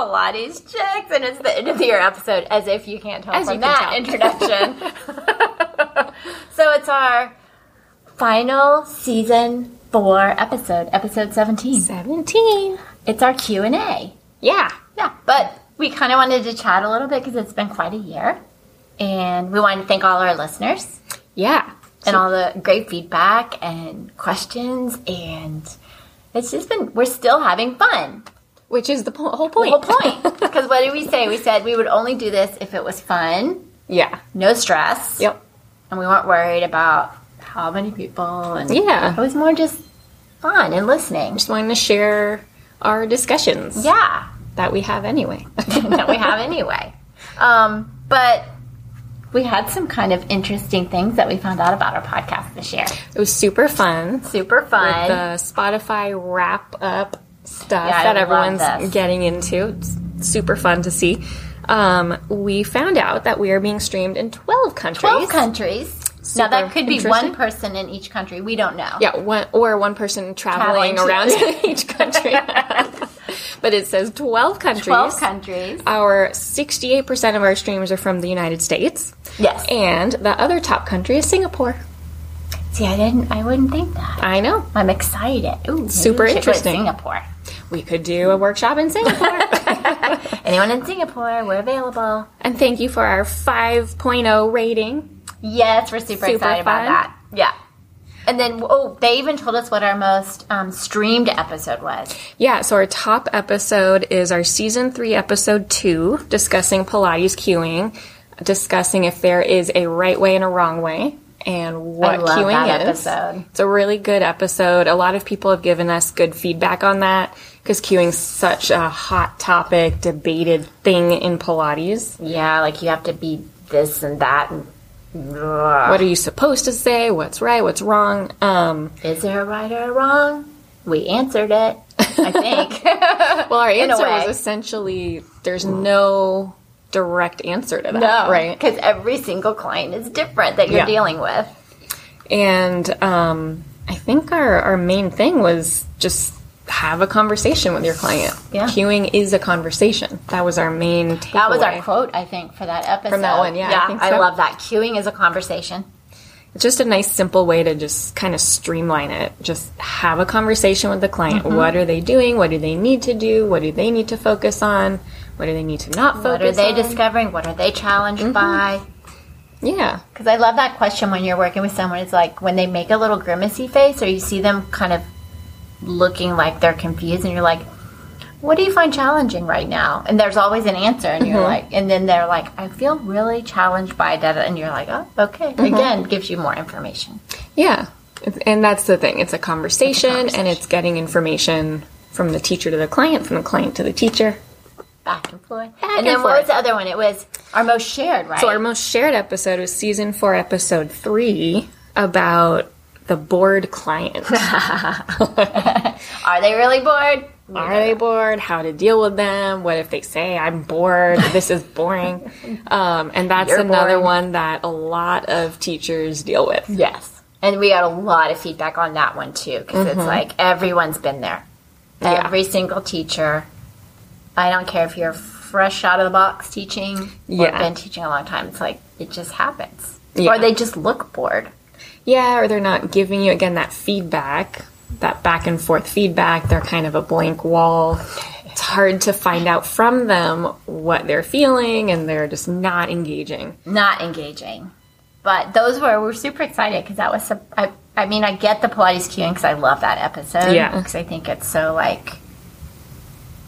Pilates chicks, and it's the end of the year episode, as if you can't tell As from that introduction. so it's our final season four episode, episode seventeen. 17. It's our Q and A. Yeah. Yeah, but we kind of wanted to chat a little bit because it's been quite a year, and we wanted to thank all our listeners Yeah. and all the great feedback and questions, and it's just been we're still having fun. Which is the po- whole The point. whole point. Because what did we say? We said we would only do this if it was fun, yeah. no stress, Yep. and we weren't worried about how many people. And Yeah. it was more just fun and listening. Just wanting to share our discussions Yeah, that we have anyway. that we have anyway. Um, but we had some kind of interesting things that we found out about our podcast this year. it was super fun. Super fun. The Spotify wrap up stuff Yeah, that everyone's getting into. It's super fun to see. Um, we found out that we are being streamed in 12 countries. 12 countries. now, that could be one person in each country. We don't know. Yeah, one, or one person traveling, Traveling around each country. but it says 12 countries. 12 countries. Our 68% of our streams are from the United States. Yes. And the other top country is Singapore. See, I didn't, I wouldn't think that. I know. I'm excited. Ooh, Super we should go to interesting. Singapore. We could do a workshop in Singapore. Anyone in Singapore, we're available. and thank you for our 5.0 rating. Yes, we're super, Super excited about that. Yeah. And then, oh, they even told us what our most um, streamed episode was. Yeah, so our top episode is our season three, episode two, discussing Pilates cueing, discussing if there is a right way and a wrong way, and what that is. episode. It's a really good episode. A lot of people have given us good feedback on that because cueing's such a hot topic, debated thing in Pilates. Yeah, like you have to be this and that. And, What are you supposed to say? What's right? What's wrong? Um, Is there a right or a wrong? We answered it, I think. well, our answer was essentially there's no direct answer to that, no, right? Because every single client is different that you're Yeah. dealing with. And um, I think our, our main thing was just have a conversation with your client. Yeah. Cueing is a conversation. That was our main takeaway. That was our quote, I think, for that episode. From that one, yeah, I yeah, I so. love that. Cueing is a conversation. It's just a nice, simple way to just kind of streamline it. Just have a conversation with the client. Mm-hmm. What are they doing? What do they need to do? What do they need to focus on? What do they need to not focus on? What are they on? Mm-hmm. discovering? What are they challenged by? yeah. Because I love that question when you're working with someone. It's like when they make a little grimacy face, or you see them kind of looking like they're confused, and you're like, "What do you find challenging right now?" And there's always an answer, and Mm-hmm. you're like, and then they're like, "I feel really challenged by that," and you're like, "Oh, okay." Mm-hmm. Again, gives you more information. Yeah. And that's the thing. It's a conversation, and it's getting information from the teacher to the client, from the client to the teacher. Back and forth. Back and and then what was the other one? It was our most shared, right? So our most shared episode was season four, episode three, about the bored client. are they really bored? Are they bored? How to deal with them? What if they say, I'm bored, this is boring? Um, and that's You're another boring. one that a lot of teachers deal with. Yes. And we got a lot of feedback on that one too, because it's like everyone's been there. Mm-hmm. Yeah. Every single teacher. I don't care if you're fresh out of the box teaching or Yeah. been teaching a long time. It's like it just happens. Yeah. Or they just look bored. Yeah, or they're not giving you, again, that feedback, that back and forth feedback. They're kind of a blank wall. It's hard to find out from them what they're feeling, and they're just not engaging. Not engaging. But those were we're super excited because that was I I mean I get the Pilates cueing because I love that episode. Yeah. Because I think it's so like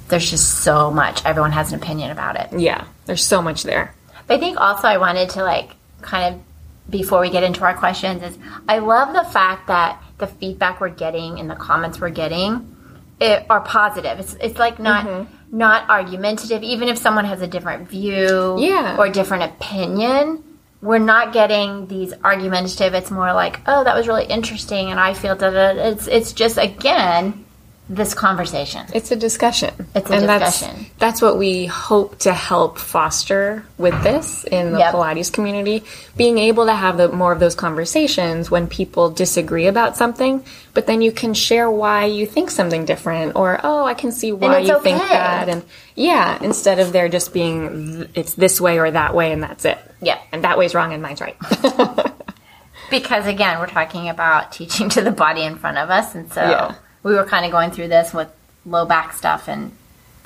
there's just so much. Everyone has an opinion about it. Yeah, there's so much there. But I think also I wanted to like kind of before we get into our questions is I love the fact that the feedback we're getting and the comments we're getting it, are positive. It's it's like not mm-hmm. not argumentative. Even if someone has a different view Yeah. or different opinion, we're not getting these argumentative. It's more like, oh, that was really interesting, and I feel that it's it's just again this conversation. It's a discussion. It's a and discussion. That's, that's what we hope to help foster with this in the Yep. Pilates community. Being able to have the, more of those conversations when people disagree about something, but then you can share why you think something different, or oh, I can see why you think that, and yeah, instead of there just being it's this way or that way and that's it. Yeah. and that way's wrong and mine's right. Because again, we're talking about teaching to the body in front of us, and so Yeah. We were kind of going through this with low back stuff and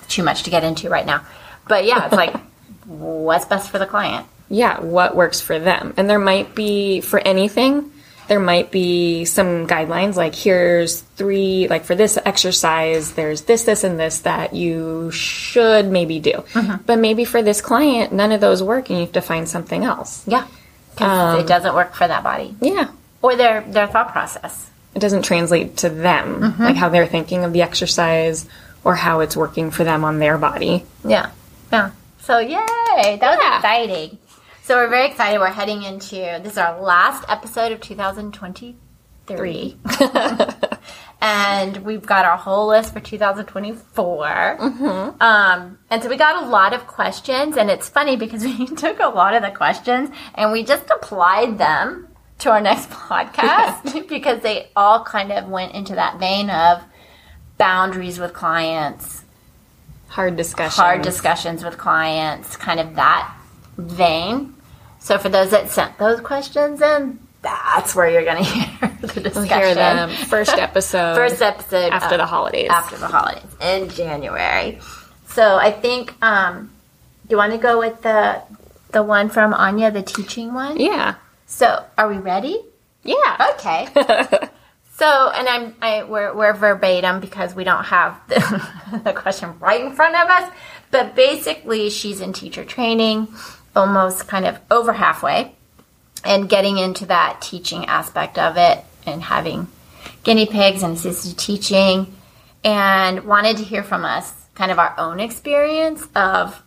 too much to get into right now. But yeah, it's like what's best for the client. yeah, what works for them. And there might be, for anything, there might be some guidelines like here's three, like for this exercise, there's this, this, and this that you should maybe do. Mm-hmm. But maybe for this client, none of those work and you have to find something else. Yeah, because it um, doesn't work for that body Yeah. or their their thought process. It doesn't translate to them, like how they're thinking of the exercise or how it's working for them on their body. Yeah, yeah. So yay, that was exciting. So we're very excited. We're heading into this is our last episode of 2023. and we've got our whole list for 2024. Um, and so we got a lot of questions, and it's funny because we took a lot of the questions and we just applied them to our next podcast because they all kind of went into that vein of boundaries with clients, Hard discussion. hard discussions with clients, kind of that vein. So for those that sent those questions in, that's where you're going to hear the discussion. Hear them first episode. First episode after the holidays. After the holidays in January. So I think um, do you want to go with the the one from Anya, the teaching one? Yeah. So are we ready? Yeah. Okay. so, and I'm I we're, we're verbatim because we don't have the, the question right in front of us. But basically, she's in teacher training, almost kind of over halfway, and getting into that teaching aspect of it, and having guinea pigs and assisted teaching, and wanted to hear from us kind of our own experience of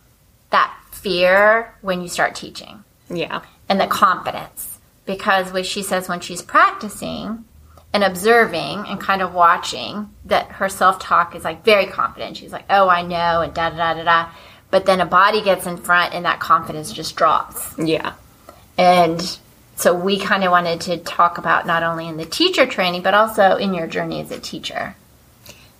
that fear when you start teaching Yeah. and the confidence because what she says when she's practicing and observing and kind of watching that her self-talk is like very confident she's like oh i know and da da da da da but then a body gets in front and that confidence just drops Yeah. and so we kind of wanted to talk about not only in the teacher training but also in your journey as a teacher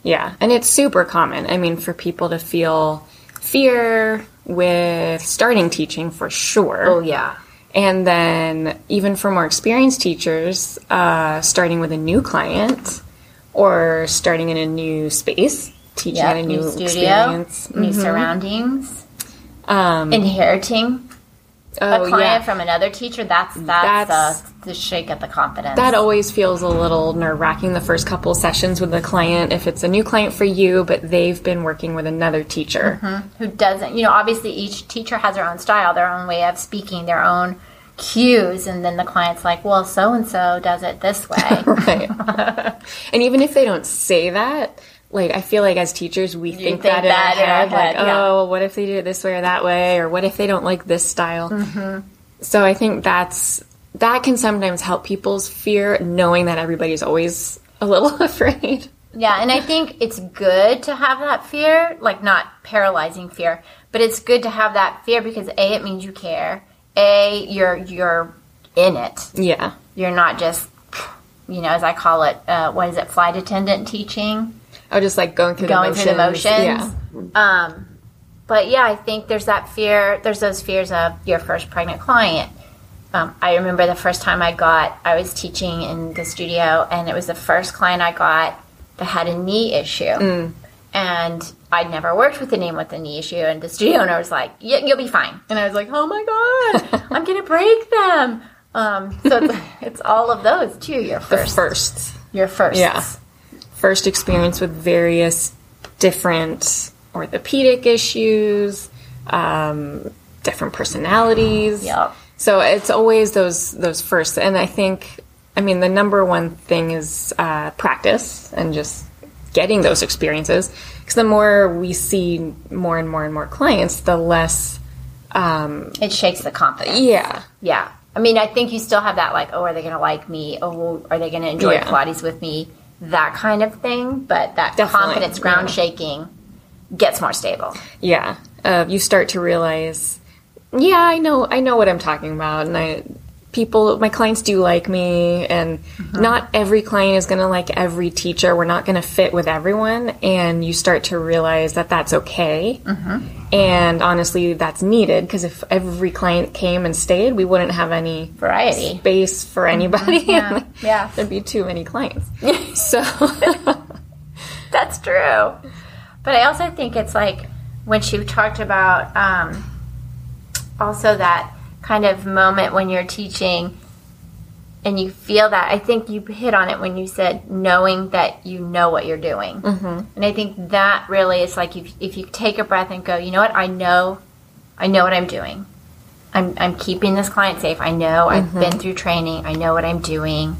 Yeah, and it's super common. I mean, for people to feel fear with starting teaching for sure. oh yeah And then, even for more experienced teachers, uh, starting with a new client or starting in a new space, teaching in a new, studio experience. new surroundings Um, inheriting oh, a client yeah. from another teacher, that's that's, That's- the shake at the confidence. That always feels a little nerve wracking the first couple sessions with the client if it's a new client for you, but they've been working with another teacher. who doesn't, you know, obviously each teacher has their own style, their own way of speaking, their own cues, and then the client's like, well, so and so does it this way. Right. and even if they don't say that, like I feel like as teachers we think, think that in that our in our head, like, yeah. oh, well, what if they do it this way or that way, or what if they don't like this style? Mm-hmm. So I think that's that can sometimes help people's fear, knowing that everybody's always a little afraid. yeah, and I think it's good to have that fear, like not paralyzing fear, but it's good to have that fear because A, it means you care. A, you're you're in it. Yeah, You're not just you know, as I call it, uh, what is it, flight attendant teaching? Oh, just like going through going the through the motions. Yeah, Um, but yeah, I think there's that fear. There's those fears of your first pregnant client. Um, I remember the first time I got, I was teaching in the studio, and it was the first client I got that had a knee issue. And I'd never worked with a anyone with a knee issue, and the studio owner was like, yeah, "You'll be fine." And I was like, "Oh my god, I'm gonna break them." Um, so it's, it's all of those too. Your first, the first, first, your first, yeah, first experience with various different orthopedic issues, um, different personalities. Yep. So it's always those those first, and I think, I mean, the number one thing is uh, practice and just getting those experiences. Because the more we see more and more and more clients, the less, um, It shakes the confidence. yeah, Yeah. I mean, I think you still have that, like, oh, are they going to like me? Oh, are they going to enjoy Yeah. Pilates with me? that kind of thing, but that Definitely, confidence, ground yeah. shaking, gets more stable. Yeah, uh, you start to realize, yeah, I know, I know what I'm talking about, and I people, my clients do like me, and uh-huh. not every client is going to like every teacher. We're not going to fit with everyone, and you start to realize that that's okay. Uh-huh. And honestly, that's needed because if every client came and stayed, we wouldn't have any Variety. space for mm-hmm. anybody. Yeah, yeah. There'd be too many clients. so, That's true. But I also think it's like when she talked about um, also that kind of moment when you're teaching and you feel that. I think you hit on it when you said knowing that you know what you're doing. Mm-hmm. And I think that really is like if, if you take a breath and go, you know what, I know, I know what I'm doing. I'm, I'm keeping this client safe. I know I've been through training. I know what I'm doing.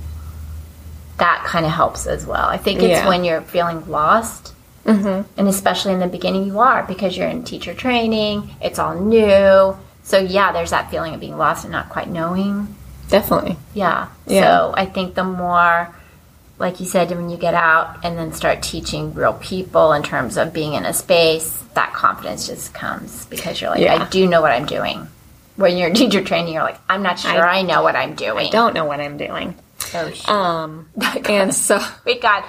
That kind of helps as well. I think it's Yeah. when you're feeling lost, and especially in the beginning, you are because you're in teacher training. It's all new. So yeah, there's that feeling of being lost and not quite knowing. definitely. Yeah. Yeah. So I think the more, like you said, when you get out and then start teaching real people in terms of being in a space, that confidence just comes because you're like, Yeah. I do know what I'm doing. When you're in teacher training, you're like, I'm not sure I, know what I'm doing. I don't know what I'm doing. Oh, shit. Um, and so, we got,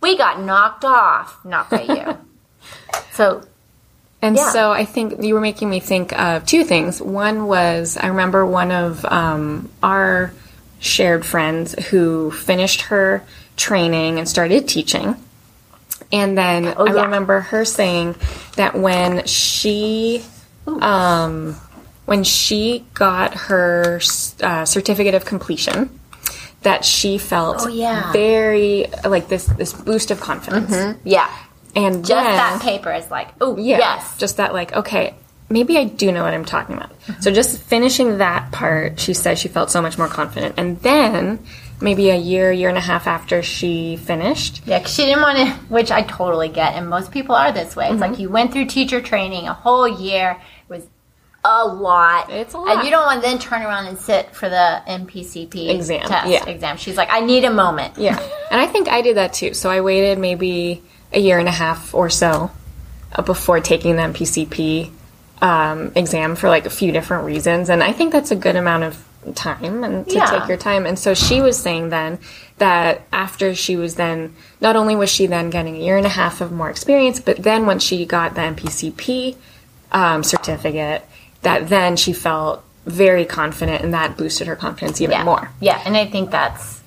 we got knocked off, not by you. so and Yeah. so I think you were making me think of two things. One was I remember one of um, our shared friends who finished her training and started teaching. And then I Oh, yeah. remember her saying that when she um, when she got her uh, certificate of completion, that she felt Oh, yeah. very like this this boost of confidence. yeah, And just then, that paper is like, oh yeah, yes, just that like okay, maybe I do know what I'm talking about. So just finishing that part, she said she felt so much more confident. And then maybe a year, year and a half after she finished, Yeah, 'cause she didn't want to, which I totally get, and most people are this way. It's Mm-hmm. like you went through teacher training a whole year. It was a lot. It's a lot. And you don't want to then turn around and sit for the MPCP Exam, test yeah. exam. She's like, I need a moment. Yeah. and I think I did that too. So I waited maybe a year and a half or so uh, before taking the MPCP um, exam for like a few different reasons. And I think that's a good amount of time and to Yeah. take your time. And so she was saying then that after she was then, not only was she then getting a year and a half of more experience, but then when she got the MPCP um, certificate, that then she felt very confident and that boosted her confidence even Yeah. more. Yeah, and I think that's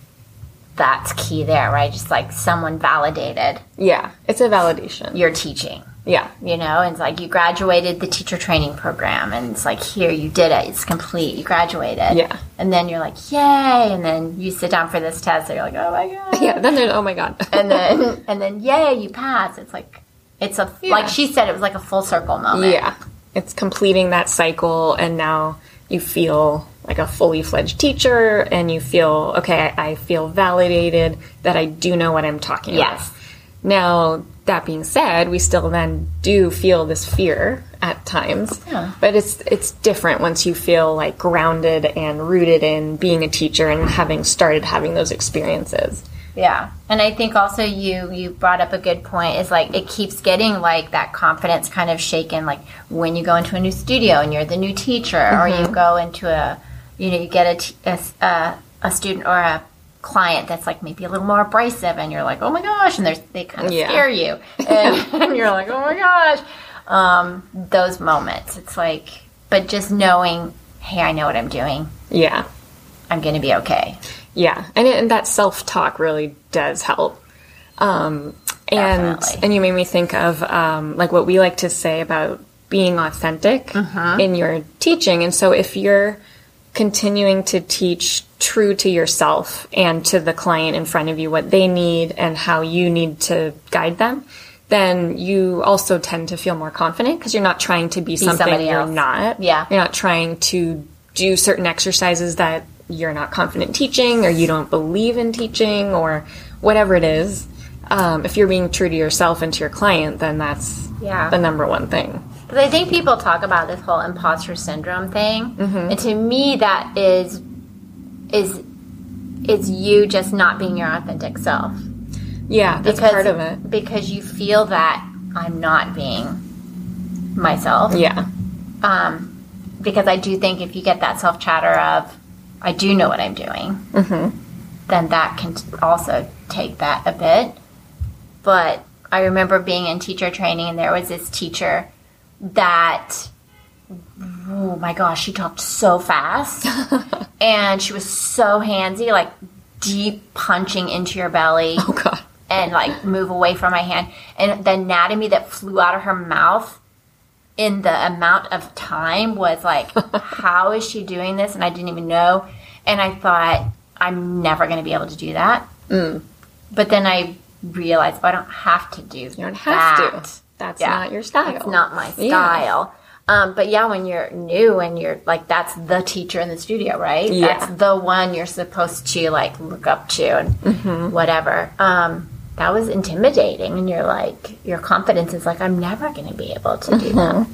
that's key there, right? Just like someone validated Yeah. It's a validation. your teaching. Yeah. You know, and it's like you graduated the teacher training program, and it's like here you did it, it's complete, you graduated. Yeah. And then you're like, yay! And then you sit down for this test, and you're like, oh my god. Yeah, then there's oh my god. And then and then yay, you pass. It's like it's a Yeah. like she said, it was like a full circle moment. yeah. It's completing that cycle and now you feel like a fully fledged teacher and you feel okay, I, I feel validated that I do know what I'm talking Yes. about. Now, that being said, we still then do feel this fear at times. Yeah. But it's it's different once you feel like grounded and rooted in being a teacher and having started having those experiences. Yeah. And I think also you you brought up a good point is like it keeps getting like that confidence kind of shaken like when you go into a new studio and you're the new teacher or you mm-hmm. go into a you know you get a t- a, s- a- a student or a client that's like maybe a little more abrasive and you're like oh my gosh and they kind of Yeah. scare you and, and you're like oh my gosh um, those moments it's like but just knowing hey I know what I'm doing Yeah. I'm going to be okay Yeah, and, it, and that self talk really does help. Um, and Definitely. and you made me think of um, like what we like to say about being authentic Mm-hmm. in your teaching. And so if you're continuing to teach true to yourself and to the client in front of you what they need and how you need to guide them, then you also tend to feel more confident because you're not trying to be, something somebody you're else. not. Yeah. You're not trying to do certain exercises that you're not confident teaching or you don't believe in teaching or whatever it is. Um, if you're being true to yourself and to your client, then that's Yeah. the number one thing. Because I think people talk about this whole imposter syndrome thing, Mm-hmm. and to me, that is is is you just not being your authentic self. Yeah, that's because, part of it. because you feel that I'm not being myself. Yeah. Um, because I do think if you get that self chatter of, I do know what I'm doing, Mm-hmm. then that can also take that a bit. But I remember being in teacher training, and there was this teacher that, oh my gosh, she talked so fast, and she was so handsy, like deep punching into your belly Oh god. and like move away from my hand. And the anatomy that flew out of her mouth in the amount of time was like, how is she doing this? And I didn't even know. And I thought, I'm never going to be able to do that. Mm. But then I realized, well, I don't have to do You don't have that. to. That's Yeah. not your style. That's not my Yeah. style. Um, but yeah, when you're new and you're like, that's the teacher in the studio, right? Yeah. That's the one you're supposed to like look up to and Mm-hmm. whatever. Um, that was intimidating. And you're like, your confidence is like, I'm never going to be able to do. Mm-hmm.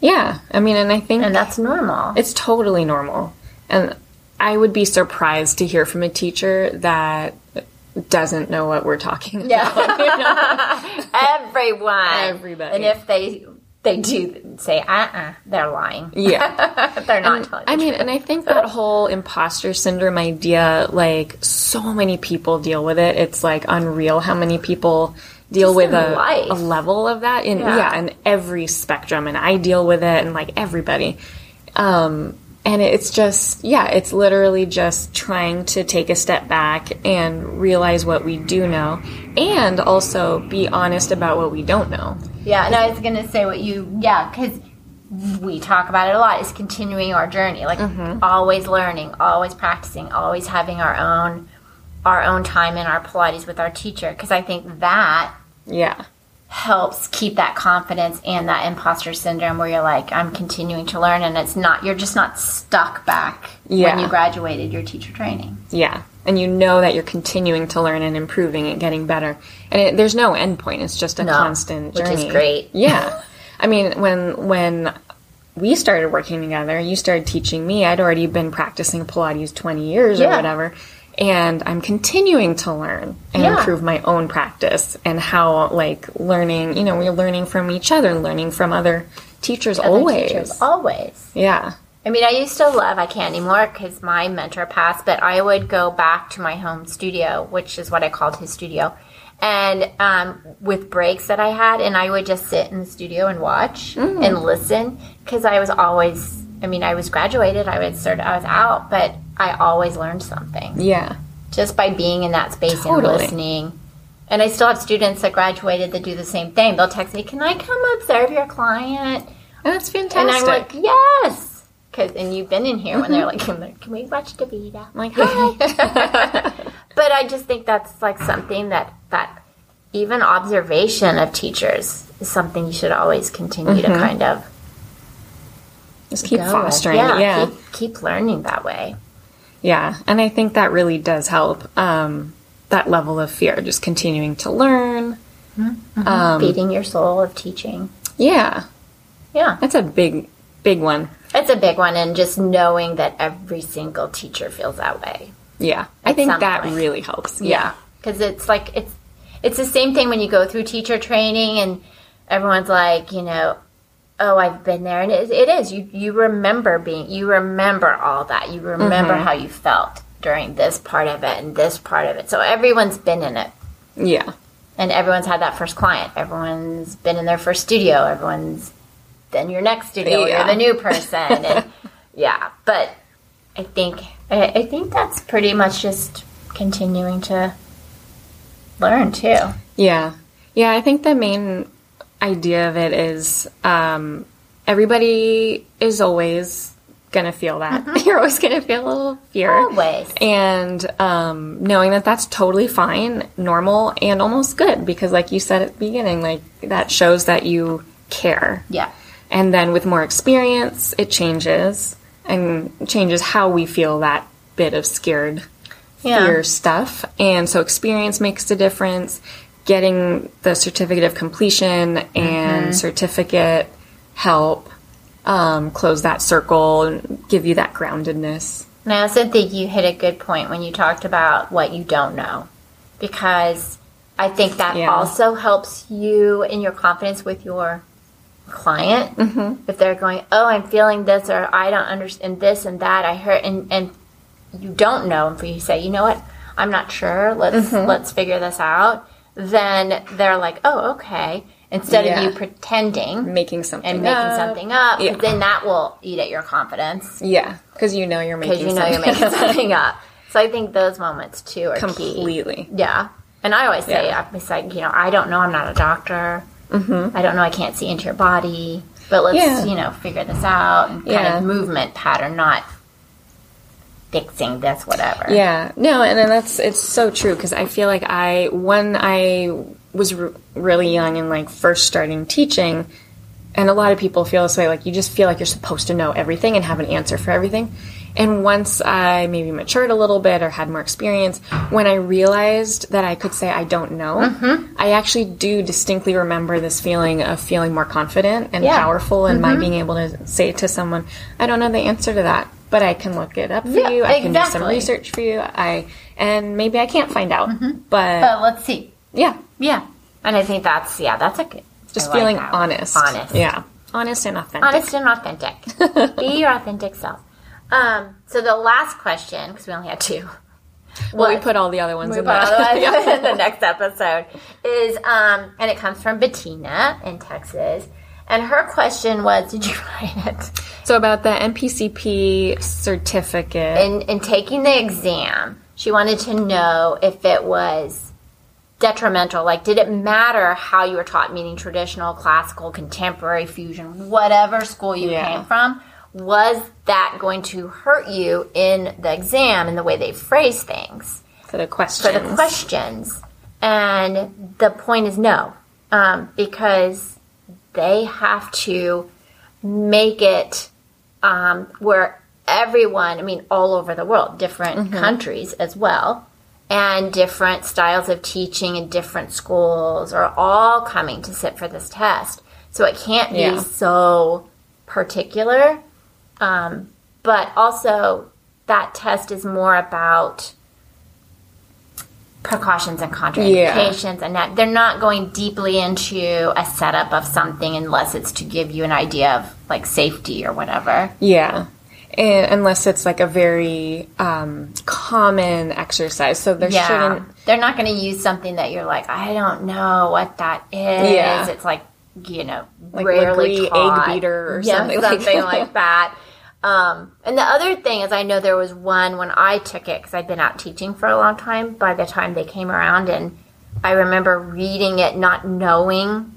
Yeah. I mean, and I think And that's normal. it's totally normal. And I would be surprised to hear from a teacher that doesn't know what we're talking about. Everyone. Everybody. And if they they do say, uh uh, they're lying. Yeah. they're not telling I mean, and I think that whole imposter syndrome idea, like, so many people deal with it. It's like unreal how many people deal Just with a, a level of that in Yeah. yeah. in every spectrum and I deal with it and like everybody. Um and it's just yeah, it's literally just trying to take a step back and realize what we do know and also be honest about what we don't know. Yeah, and I was gonna say what you, yeah, because we talk about it a lot. Is continuing our journey, like mm-hmm. always learning, always practicing, always having our own, our own time in our Pilates with our teacher. Because I think that Yeah. Helps keep that confidence and that imposter syndrome where you're like, I'm continuing to learn, and it's not, you're just not stuck back when you graduated your teacher training. Yeah. And you know that you're continuing to learn and improving and getting better. And it, there's no end point. It's just a No, constant which journey. is great. Yeah. I mean, when when we started working together, you started teaching me. I'd already been practicing Pilates 20 years or whatever. And I'm continuing to learn and Yeah. improve my own practice and how like learning, you know, we're learning from each other, learning from other teachers Other always. teachers, always. Yeah. I mean, I used to love, I can't anymore because my mentor passed, but I would go back to my home studio, which is what I called his studio, and um, with breaks that I had, and I would just sit in the studio and watch and listen because I was always, I mean, I was graduated, I was sort of, I was out, but I always learned something Yeah. just by being in that space and listening. And I still have students that graduated that do the same thing. They'll text me, "Can I come observe your client?" And that's fantastic. And I'm like, yes. Cause, and you've been in here when they're mm-hmm. like, can we watch Davida? I'm like, hi. But I just think that's like something that, that even observation of teachers is something you should always continue to mm-hmm. kind of Just keep go with. fostering. Yeah, yeah. Keep, keep learning that way. Yeah, and I think that really does help. Um, that level of fear, just continuing to learn. Um, Feeding your soul of teaching. Yeah, Yeah. that's a big, big one. It's a big one. And just knowing that every single teacher feels that way. Yeah, I think that point. really helps. Yeah, because it's like it's it's the same thing when you go through teacher training and everyone's like, you know, oh, I've been there, and it, it is you you remember being you remember all that you remember mm-hmm. how you felt during this part of it and this part of it. So everyone's been in it. yeah, And everyone's had that first client. Everyone's been in their first studio. Everyone's then your next studio. Yeah. You're the new person. and yeah, but I think I, I think that's pretty much just continuing to learn too. yeah, yeah. I think the main idea of it is um, everybody is always gonna feel that. You're always gonna feel a little fear. Always. and um, knowing that that's totally fine, normal, and almost good because, like you said at the beginning, like that shows that you care. Yeah. And then with more experience, it changes and changes how we feel that bit of scared Yeah. fear stuff. And so experience makes a difference. Getting the certificate of completion and certificate help um, close that circle and give you that groundedness. And I also think you hit a good point when you talked about what you don't know. because I think that Yeah. also helps you in your confidence with your client. Mm-hmm. If they're going, oh, I'm feeling this, or I don't understand this and that, I heard, and and you don't know, and for you to say, you know what, I'm not sure. Let's Mm-hmm. let's figure this out. Then they're like, oh, okay. Instead Yeah. of you pretending Making something and making up. something up, Yeah. then that will eat at your confidence Yeah, because you know you're making you know you're making something up. So I think those moments too are key. completely. Yeah. And I always say, Yeah. it's like, you know, I don't know, I'm not a doctor. Mm-hmm. I don't know, I can't see into your body. But let's, you know, figure this out. And kind of movement pattern, not fixing this, whatever. Yeah, no, and then that's it's so true because I feel like I when I was r- really young and like first starting teaching, and a lot of people feel this way. Like you just feel like you're supposed to know everything and have an answer for everything. And once I maybe matured a little bit or had more experience, when I realized that I could say I don't know, Mm-hmm. I actually do distinctly remember this feeling of feeling more confident and Yeah. Mm-hmm. powerful in my being able to say to someone, I don't know the answer to that, but I can look it up for Yeah, you. I can do some research for you. I and maybe I can't find out, but, Mm-hmm. But let's see. yeah, Yeah. And I think that's, yeah, that's a good. just I feeling that. honest. Honest. yeah, honest and authentic. Honest and authentic. Be your authentic self. Um, so the last question, because we only had two. Well, we put all the other ones in put there. otherwise in the next episode is um and it comes from Bettina in Texas. And her question was, did you write it? So about the NPCP certificate. In in taking the exam, she wanted to know if it was detrimental. Like, did it matter how you were taught, meaning traditional, classical, contemporary, fusion, whatever school you Yeah. came from? Was that going to hurt you in the exam and the way they phrase things? for the questions. for the questions. And the point is no, um, because they have to make it um, where everyone, I mean, all over the world, different countries as well, and different styles of teaching and different schools are all coming to sit for this test. So it can't be Yeah. so particular. Um, but also, that test is more about precautions and contraindications and that they're not going deeply into a setup of something unless it's to give you an idea of like safety or whatever. Yeah. And unless it's like a very um, common exercise. So there Yeah. shouldn't. They're not going to use something that you're like, I don't know what that is. Yeah. It's like, you know, Like rarely egg beater or yeah, something something like that. Um, and the other thing is, I know there was one when I took it because I'd been out teaching for a long time. By the time they came around, and I remember reading it, not knowing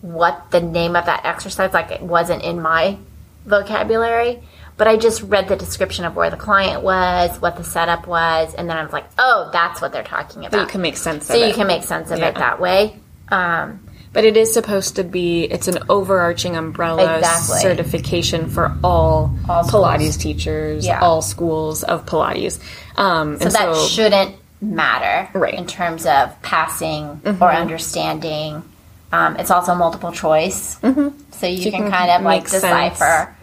what the name of that exercise, like it wasn't in my vocabulary. But I just read the description of where the client was, what the setup was, and then I was like, "Oh, that's what they're talking about." You can make sense so of it. So you can make sense of Yeah. it that way. Um, But it is supposed to be, it's an overarching umbrella Exactly. certification for all, All Pilates teachers, Yeah. all schools of Pilates. Um, so and that so, shouldn't matter Right. Mm-hmm. in terms of passing or understanding. Um, it's also multiple choice, mm-hmm. so you, you can, can kind of like decipher.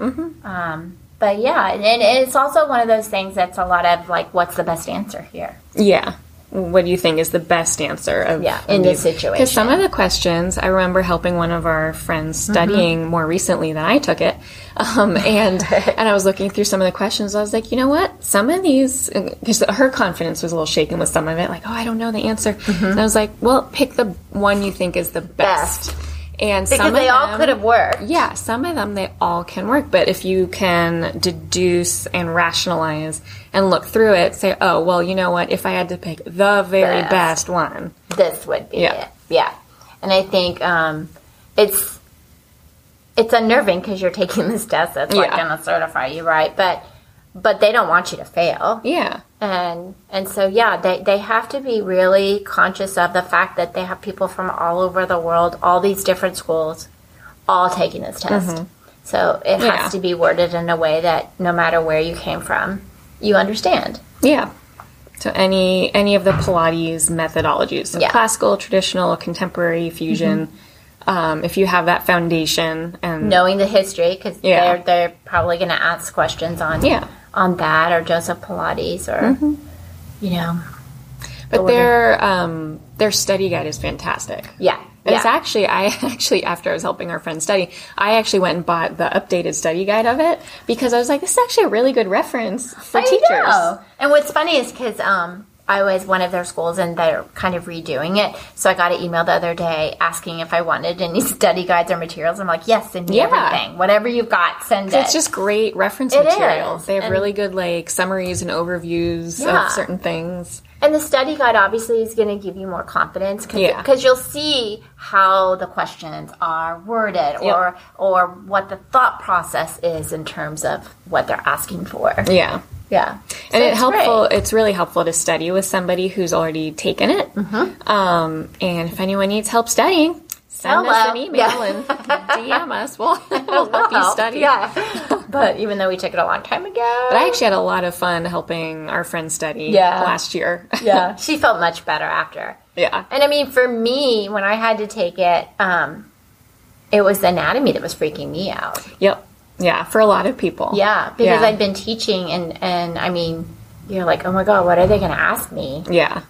Um, but yeah, and it's also one of those things that's a lot of like, what's the best answer here? yeah. What do you think is the best answer of Yeah, in this situation. Because some of the questions, I remember helping one of our friends studying more recently than I took it, um, and and I was looking through some of the questions. I was like, you know what? Some of these, because her confidence was a little shaken with some of it, like, oh, I don't know the answer. And I was like, well, pick the one you think is the best. Best. And Because some they of all could have worked. yeah, some of them they all can work, but if you can deduce and rationalize and look through it, say, oh, well, you know what? If I had to pick the very Best. best one, this would be Yeah. it. Yeah, and I think um, it's it's unnerving because you're taking this test that's like going to certify you, right? But but they don't want you to fail. yeah, and and so yeah they, they have to be really conscious of the fact that they have people from all over the world all these different schools all taking this test so it Mm-hmm. Yeah. has to be worded in a way that no matter where you came from you understand yeah. So any any of the Pilates methodologies, so Yeah. Mm-hmm. classical, traditional, contemporary, fusion. Um, if you have that foundation and knowing the history because Yeah. they're they're probably going to ask questions on Yeah. on that or joseph pilates or Mm-hmm. you know But their um, their study guide is fantastic. Yeah. It's yeah. actually I actually after I was helping our friend study, I actually went and bought the updated study guide of it because I was like, this is actually a really good reference for I teachers. know. And what's funny is because um, I was one of their schools and they're kind of redoing it. So I got an email the other day asking if I wanted any study guides or materials. I'm like, yes, send me Yeah. everything. Whatever you've got, send it. It's just great reference It material. is. They have And- really good like summaries and overviews Yeah. of certain things. And the study guide obviously is going to give you more confidence because Yeah. you'll see how the questions are worded or or what the thought process is in terms of what they're asking for. Yeah. Yeah, and So it it's helpful. great. It's really helpful to study with somebody who's already taken it. Mm-hmm. Um, and if anyone needs help studying, send us an email Yeah. and DM us. We'll, we'll help you study. Yeah, but even though we took it a long time ago, But I actually had a lot of fun helping our friend study Yeah. last year. yeah, she felt much better after. yeah. And I mean, for me, when I had to take it, um, it was the anatomy that was freaking me out. Yep. Yeah. For a lot of people. Yeah, because Yeah. I'd been teaching, and and I mean, you're like, oh my god, what are they going to ask me? Yeah.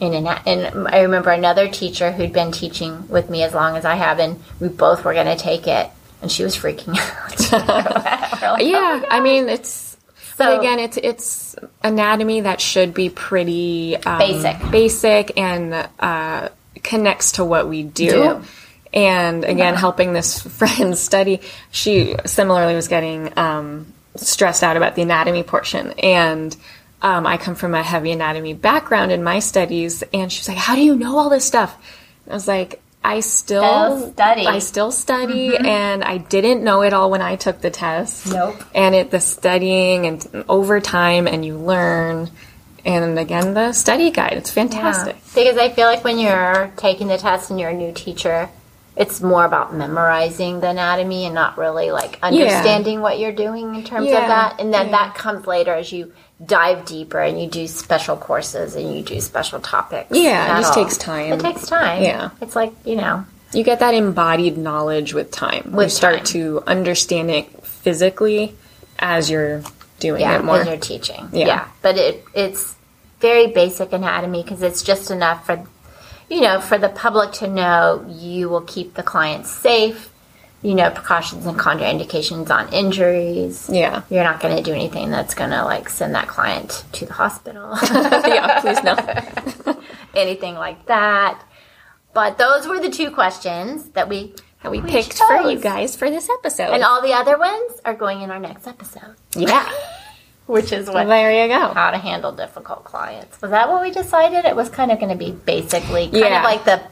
In an, and I remember another teacher who'd been teaching with me as long as I have, and we both were going to take it, and she was freaking out. Like, Yeah. I mean, it's. So- but again, it's it's anatomy that should be pretty um, Basic. basic, and uh, connects to what we do. Do. And again, helping this friend study, she similarly was getting um, stressed out about the anatomy portion, and um, I come from a heavy anatomy background in my studies, and she was like, "How do you know all this stuff?" I was like, "I still Still study. I still study, and I didn't know it all when I took the test. Nope. And it the studying and over time, and you learn." And again, the study guide, it's fantastic. Because I feel like when you're taking the test and you're a new teacher, it's more about memorizing the anatomy and not really like understanding what you're doing in terms Yeah, of that. And then yeah. that comes later as you dive deeper and you do special courses and you do special topics. Yeah, it just all. takes time. It takes time. Yeah. It's like, you know, You get that embodied knowledge with time. With you start time. to understand it physically as you're doing yeah, it more. when you're teaching. Yeah. Yeah. But it it's very basic anatomy because it's just enough for you know, for the public to know you will keep the client safe, you know, precautions and contraindications on injuries. Yeah. You're not going to do anything that's going to like send that client to the hospital. yeah, please no. anything like that. But those were the two questions that we That we We picked for you guys for this episode. and all the other ones are going in our next episode, yeah, which is what there you go. how to handle difficult clients. Was that what we decided? It was kind of going to be basically kind Yeah. of like the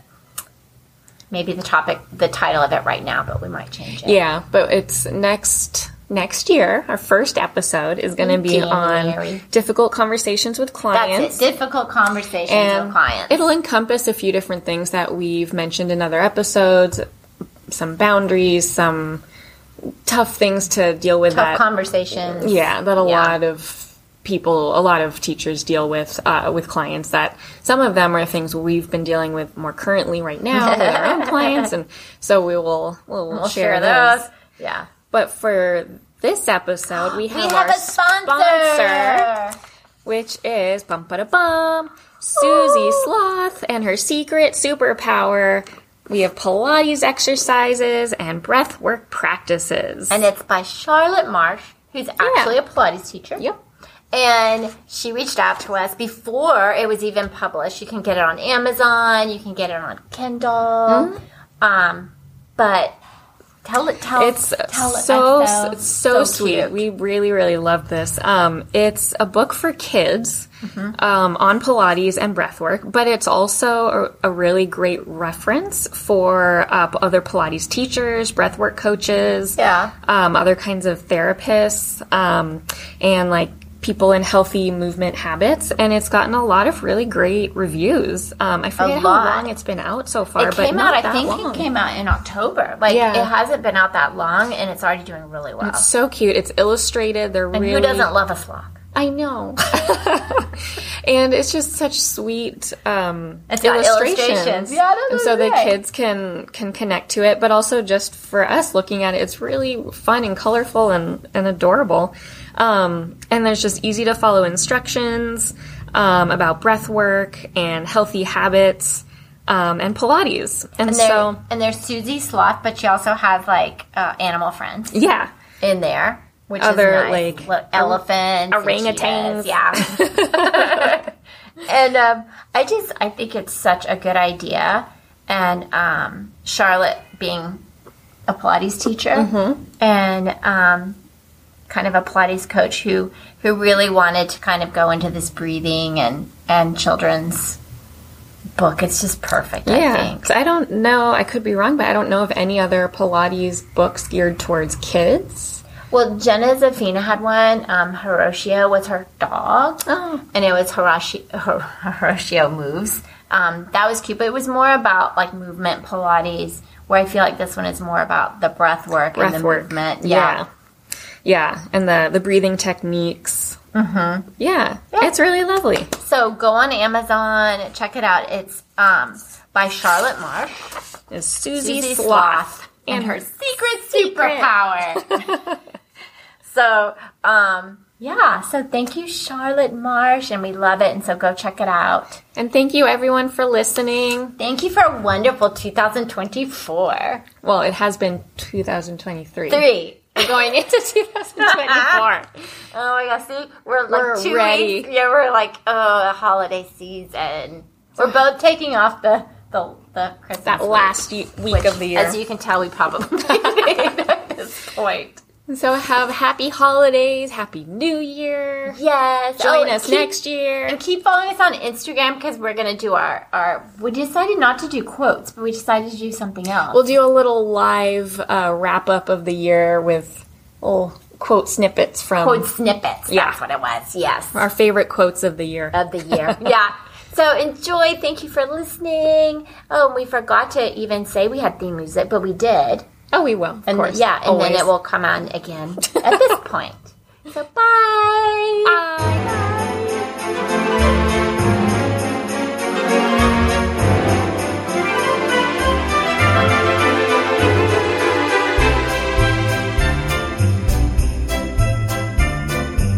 maybe the topic, the title of it right now, but we might change it. Yeah, but it's next next year. Our first episode is going to be January. on difficult conversations with That's clients. it. Difficult conversations and with clients. it'll encompass a few different things that we've mentioned in other episodes, some boundaries, some tough things to deal with Tough that conversations. Yeah, that a Yeah. lot of people, a lot of teachers deal with uh, with clients. That some of them are things we've been dealing with more currently right now with our own clients, and so we will we'll, We'll share, those. those. Yeah. But for this episode, we We have, have our a sponsor. sponsor, which is bum ba da bum Susie Sloth and her secret superpower. We have Pilates exercises and breath work practices. And it's by Charlotte Marsh, who's actually a Pilates teacher. Yep. And she reached out to us before it was even published. You can get it on Amazon. You can get it on Kindle. Mm-hmm. Um, but tell it. Tell It's tell it- so so, it's so, sweet. cute. We really really love this. Um, it's a book for kids Mm-hmm. um, on Pilates and breathwork, but it's also a, a really great reference for uh, other Pilates teachers, breathwork coaches, Yeah. um, other kinds of therapists, um, and like people in healthy movement habits. And it's gotten a lot of really great reviews. Um, I forget how long it's been out so far, It but came not out. I think long. it came out in October. Like Yeah. it hasn't been out that long, and it's already doing really well. It's so cute. It's illustrated. They're and really who doesn't love a slog? I know. and it's just such sweet um, It's illustrations. illustrations. Yeah, and so the kids can can connect to it, but also just for us looking at it, it's really fun and colorful and, and adorable. Um, and there's just easy to follow instructions. um, about breath work and healthy habits um, and Pilates. And, And, so, and there's Susie Sloth, but she also has like uh, animal friends yeah. in there, which Other, is nice. like, Lo- elephants, orangutans. yeah. and um, I just I think it's such a good idea, and um, Charlotte being a Pilates teacher Mm-hmm. and um, kind of a Pilates coach who who really wanted to kind of go into this breathing and and children's book. It's just perfect. I Yeah, think. 'Cause I don't know. I could be wrong, but I don't know of any other Pilates books geared towards kids. Well, Jenna Zaffino had one. Um, Hiroshio was her dog. Oh. And it was Hiroshi, Hir- Hiroshio Moves. Um, that was cute, but it was more about like movement Pilates, where I feel like this one is more about the breath work and the work. movement. Yeah. yeah, and the the breathing techniques. Mm-hmm. Yeah, it's really lovely. So go on Amazon, check it out. It's um, by Charlotte Marsh. It's Susie, Susie Sloth, and her secret superpower. so, um, yeah. So thank you, Charlotte Marsh, and we love it. And so go check it out. And thank you everyone for listening. Thank you for a wonderful 2024. Well, it has been 2023. Three. We're going into 2024. Oh my gosh, see, we're like We're two ready. weeks. Yeah, we're like, oh, holiday season. We're both taking off the the, the Christmas that last week which, of the year. As you can tell, we probably at this point. So have happy holidays, happy new year. Yes. Join Oh, us keep- next year. And keep following us on Instagram because we're gonna do our our. We decided not to do quotes, but we decided to do something else. We'll do a little live uh, wrap up of the year with little quote snippets from quote snippets. Yeah. That's what it was. Yes. our favorite quotes of the year. of the year. yeah. So enjoy. Thank you for listening. Oh, and we forgot to even say we had theme music, but we did. Oh, we will. Of And course. yeah, and Always. then it will come on again at this point. So bye. Bye.